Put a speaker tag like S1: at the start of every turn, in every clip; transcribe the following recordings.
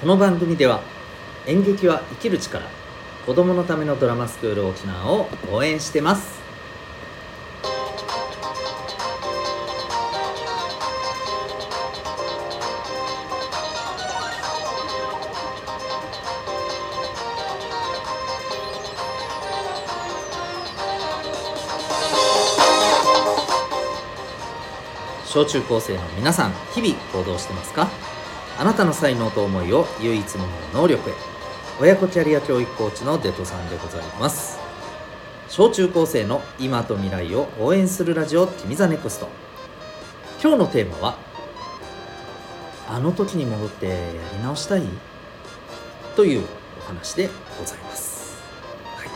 S1: この番組では演劇は生きる力子供のためのドラマスクール沖縄を応援してます。小中高生の皆さん日々行動してますか？あなたの才能と思いを唯一無二の能力へ。親子キャリア教育コーチのデトさんでございます。小中高生の今と未来を応援するラジオ「君 the NEXT。今日のテーマは「あの時に戻ってやり直したい?」というお話でございます、はい。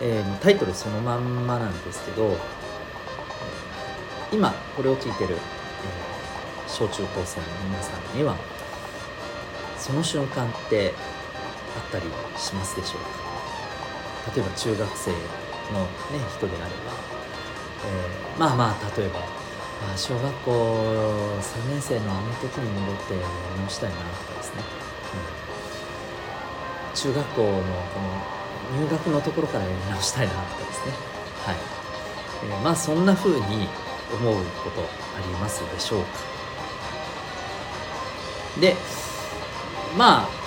S1: えータイトルそのまんまなんですけど今これを聞いてる、えー小中高生の皆さんにはその瞬間ってあったりしますでしょうか？例えば中学生の、ね、人であれば、えーまあまあ例えばあ小学校3年生のあの時に戻ってやり直したいなとかですね、うん。中学校のこの入学のところからやり直したいなとかですね。はい、えーまあそんな風に思うことありますでしょうか？でまあ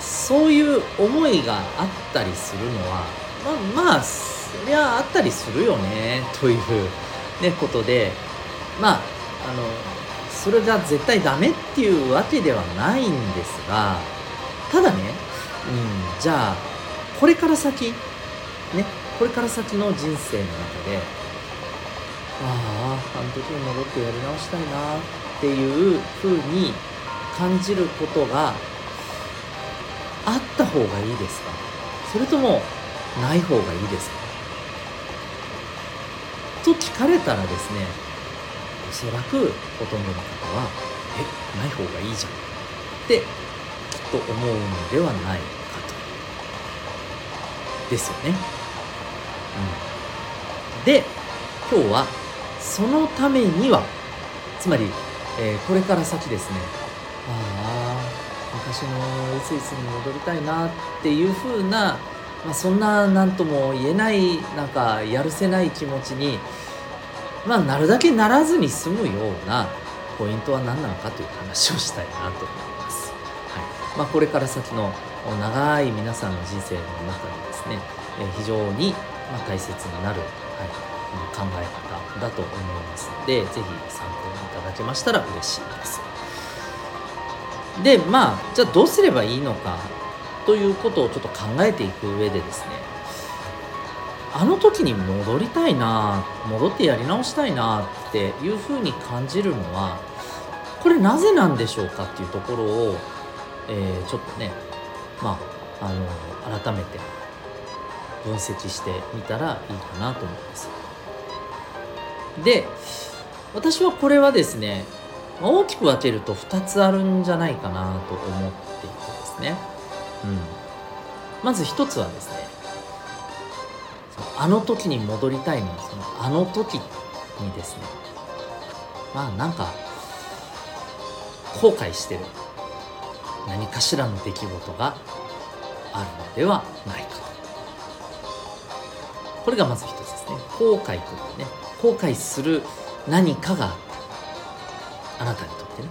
S1: そういう思いがあったりするのはままあそりゃあったりするよねという、ね、ことでまああのそれが絶対ダメっていうわけではないんですがただね、うん、じゃあこれから先ねこれから先の人生の中であああの時に戻ってやり直したいなっていうふうに感じることがあった方がいいですか？それともない方がいいですか？と聞かれたらですねおそらくほとんどの方はえない方がいいじゃん。ってきっと思うのではないかと。ですよね、うん、で今日はそのためにはつまり、えーこれから先ですねああ昔のいついつに戻りたいなっていう風な、まあ、そんな何とも言えないなんかやるせない気持ちに、まあ、なるだけならずに済むようなポイントは何なのかという話をしたいなと思います。はいまあ、これから先の長い皆さんの人生の中でですね、えー非常にまあ大切になる、はい、考え方だと思いますのでぜひ参考にいただけましたら嬉しいです。でまあじゃあどうすればいいのかということをちょっと考えていく上でですねあの時に戻りたいな戻ってやり直したいなっていうふうに感じるのはこれなぜなんでしょうかっていうところを、えーちょっとねまああの改めて分析してみたらいいかなと思います。で私はこれはですねまあ大きく分けると2つあるんじゃないかなと思っていてですね、うん、まず1つはですねそのあの時に戻りたいのそのあの時にですねまあなんか後悔してる何かしらの出来事があるのではないかと。これがまず一つですね。後悔というね後悔する何かがあったあなたにとってね、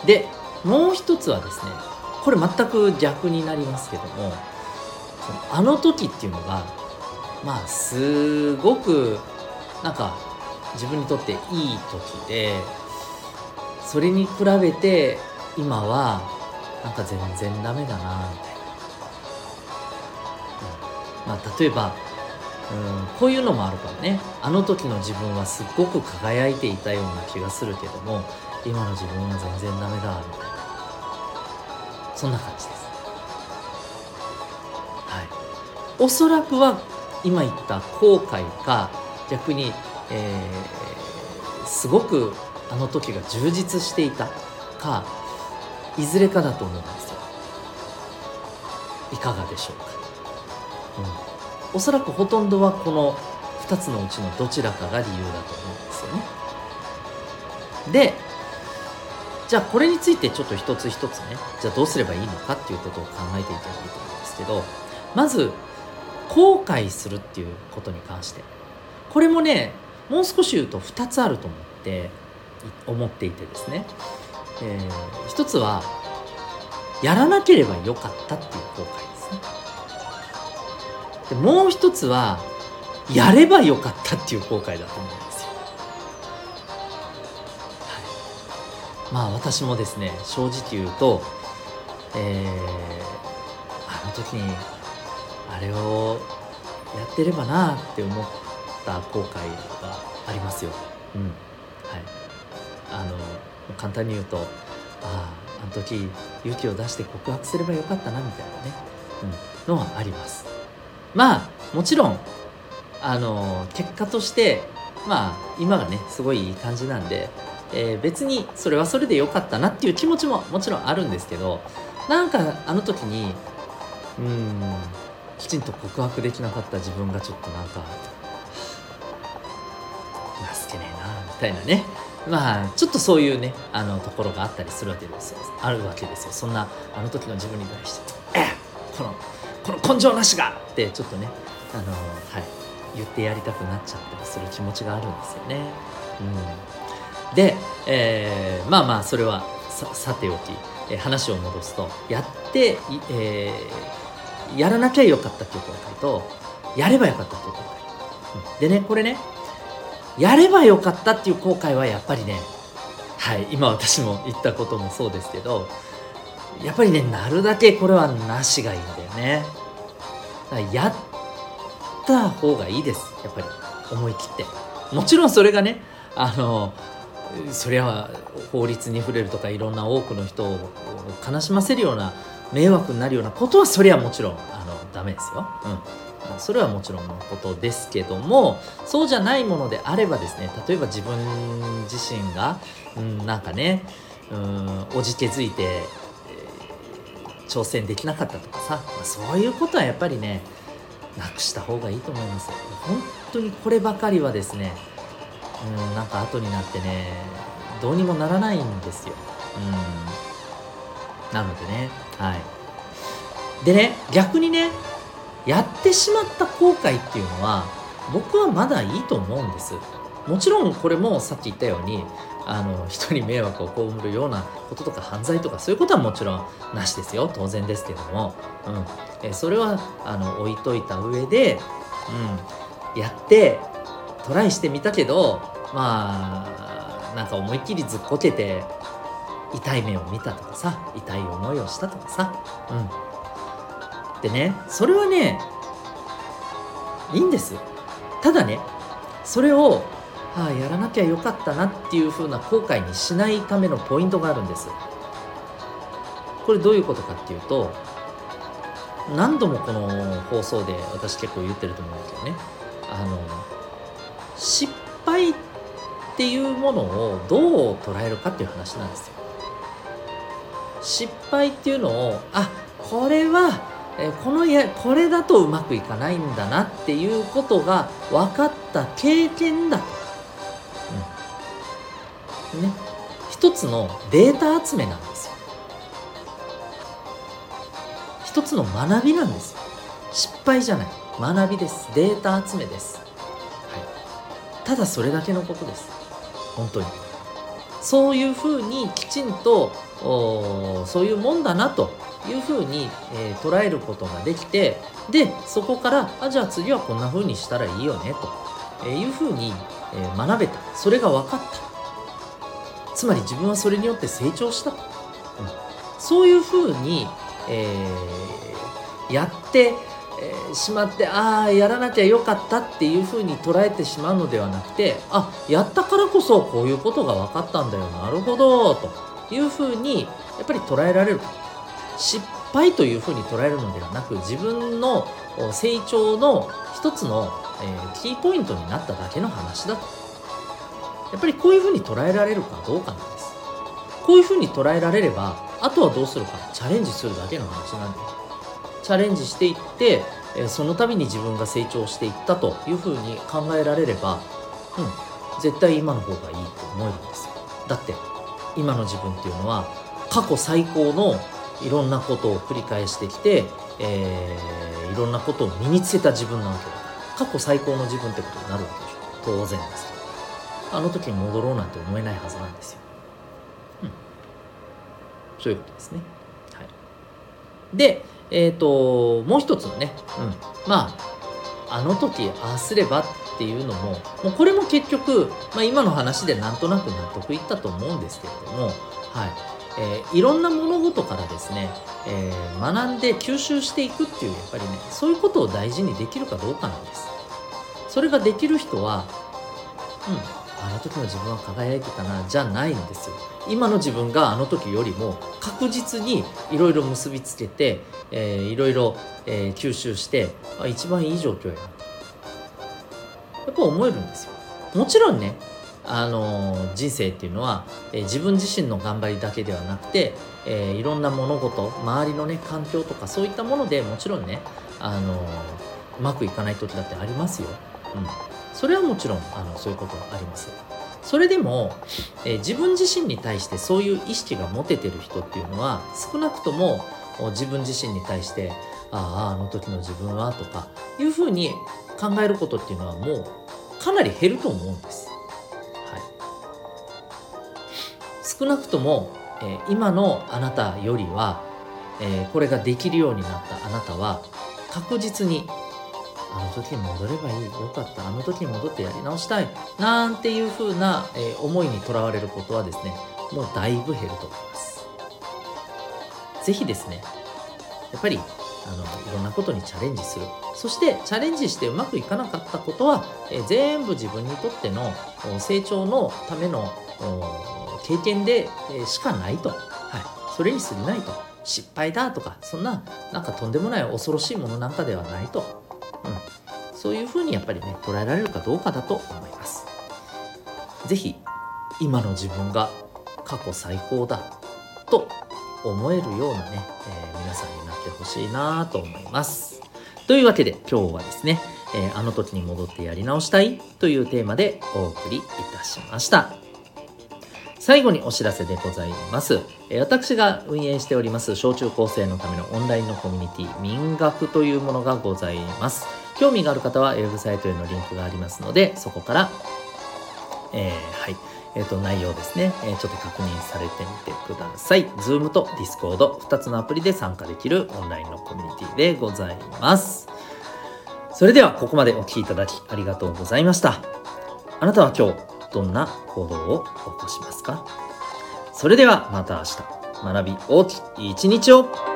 S1: うん。でもう一つはですねこれ全く逆になりますけどもそのあの時っていうのがまあすごくなんか自分にとっていい時でそれに比べて今はなんか全然ダメだなみたいな、うん。まあ例えばうんこういうのもあるかもね。あの時の自分はすっごく輝いていたような気がするけども今の自分は全然ダメだみたいな。そんな感じです。はい。おそらくは今言った後悔か逆に、えーすごくあの時が充実していたかいずれかだと思うんですよ。いかがでしょうか、うん、おそらくほとんどはこの2つのうちのどちらかが理由だと思うんですよね。でじゃあこれについてちょっと一つ一つねじゃあどうすればいいのかっていうことを考えていけばいいと思うんですけどまず後悔するっていうことに関して。これもねもう少し言うと2つあると思って思っていてですね、えー、一つはやらなければよかったっていう後悔ですね。でもう一つはやればよかったっていう後悔だと思うんですよ、はい、まあ私もですね正直言うとえー、あの時にあれをやってればなって思った後悔がありますよ。うん。はい。あの簡単に言うとあああの時勇気を出して告白すればよかったなみたいなね、うん、のはあります。まあもちろんあの結果としてまあ今がねすごいいい感じなんで、えー、別にそれはそれでよかったなっていう気持ちももちろんあるんですけどなんかあの時にうんきちんと告白できなかった自分がちょっとなんか情けねえなみたいなね。まあちょっとそういうねあのところがあったりするわけですよ。あるわけですよ。そんなあの時の自分に対して「このこの根性なしが!」ってちょっとねあのはい言ってやりたくなっちゃったりする気持ちがあるんですよね。うん、で、えー、まあまあそれはさておき、えー、話を戻すとやって、えー、やらなきゃよかったっていう後悔とやればよかったっていう後悔、うん、でねこれねやればよかったっていう後悔はやっぱりねはい今私も言ったこともそうですけどやっぱりねなるだけこれはなしがいいんだよね。だからやった方がいいです。やっぱり思い切って。もちろんそれがねあのそれは法律に触れるとかいろんな多くの人を悲しませるような迷惑になるようなことはそれはもちろんあのダメですよ、うん、それはもちろんのことですけどもそうじゃないものであればですね例えば自分自身が、うん、なんかねうんおじけづいて、挑戦できなかったとかさ、まあ、そういうことはやっぱりねなくした方がいいと思います。本当にこればかりはですねうんなんか後になってねどうにもならないんですよ。うん。なのでねはい。でね逆にねやってしまった後悔っていうのは僕はまだいいと思うんです。もちろんこれもさっき言ったようにあの人に迷惑を被るようなこととか犯罪とかそういうことはもちろんなしですよ。当然ですけども、うん、えそれはあの置いといた上で、うん、やってトライしてみたけどまあなんか思いっきりずっこけて痛い目を見たとかさ痛い思いをしたとかさ、うん、ってねそれはねいいんです。ただねそれを、はあ、やらなきゃよかったなっていう風な後悔にしないためのポイントがあるんです。これどういうことかっていうと何度もこの放送で私結構言ってると思うんですけどね。あの失敗っていうものをどう捉えるかっていう話なんですよ。失敗っていうのをあこれはえこのやこれだとうまくいかないんだなっていうことが分かった経験だと、ね、一つのデータ集めなんですよ。一つの学びなんです失敗じゃない。学びです。データ集めです、はい、ただそれだけのことです。本当に。そういうふうにきちんとそういうもんだなというふうに、えー、捉えることができてでそこからあじゃあ次はこんなふうにしたらいいよねというふうに、えー、学べた。それが分かった。つまり自分はそれによって成長したと、うん、そういうふうに、えー、やってえしまってああやらなきゃよかったっていうふうに捉えてしまうのではなくてあやったからこそこういうことが分かったんだよ。なるほど。というふうにやっぱり捉えられる失敗というふうに捉えるのではなく自分の成長の一つの、えー、キーポイントになっただけの話だと。やっぱりこういうふうに捉えられるかどうかなんです。こういうふうに捉えられればあとはどうするか。チャレンジするだけの話なんで。チャレンジしていってその度に自分が成長していったというふうに考えられれば、うん、絶対今の方がいいと思えるんですよ。だって今の自分っていうのは過去最高のいろんなことを繰り返してきて、えー、いろんなことを身につけた自分なわけだ過去最高の自分ってことになるわけでしょ。当然ですけど。あの時に戻ろうなんて思えないはずなんですよ、うん、そういうことですね。はい。でえっ、ー、ともう一つのね、うん、まああの時ああすればっていうのももうこれも結局、まあ、今の話でなんとなく納得いったと思うんですけれどもはい。えー、いろんな物事からですね、えー、学んで吸収していくっていうやっぱりねそういうことを大事にできるかどうかなんです。それができる人はうんあの時の自分は輝いてたなじゃないんですよ。今の自分があの時よりも確実にいろいろ結びつけて、えー、いろいろ、え、吸収してあ一番いい状況やな。やっぱ思えるんですよ。もちろんねあの人生っていうのは、えー、自分自身の頑張りだけではなくて、えー、いろんな物事周りのね環境とかそういったものでもちろんねあのうまくいかない時だってありますよ。うん、それはもちろんあのそういうことはあります。それでも、えー、自分自身に対してそういう意識が持ててる人っていうのは少なくとも自分自身に対してあああの時の自分はとかいうふうに考えることっていうのはもうかなり減ると思うんです。はい少なくとも、えー、今のあなたよりは、えー、これができるようになったあなたは確実にあの時に戻ればいいよかった。あの時に戻ってやり直したい。なんていう風な、えー、思いにとらわれることはですねもうだいぶ減ると思います。是非ですねやっぱりあのいろんなことにチャレンジする。そしてチャレンジしてうまくいかなかったことは、えー、全部自分にとっての成長のための経験で、えしかないと、はい、それに過ぎないと。失敗だとかそんななんかとんでもない恐ろしいものなんかではないと、そういうふうにやっぱりね捉えられるかどうかだと思います是非今の自分が過去最高だと思えるようなね、えー、皆さんになってほしいなと思いますというわけで今日はですね、えー、あの時に戻ってやり直したいというテーマでお送りいたしました最後にお知らせでございます。私が運営しております小中高生のためのオンラインのコミュニティ民学というものがございます。興味がある方はウェブサイトへのリンクがありますので、そこから、えー、はい。えっ、ー、と、内容ですね、えー、ちょっと確認されてみてください。Zoom と Discord、2つのアプリで参加できるオンラインのコミュニティでございます。それでは、ここまでお聴きいただきありがとうございました。あなたは今日、どんな行動を起こしますか？それではまた明日学び大きい一日を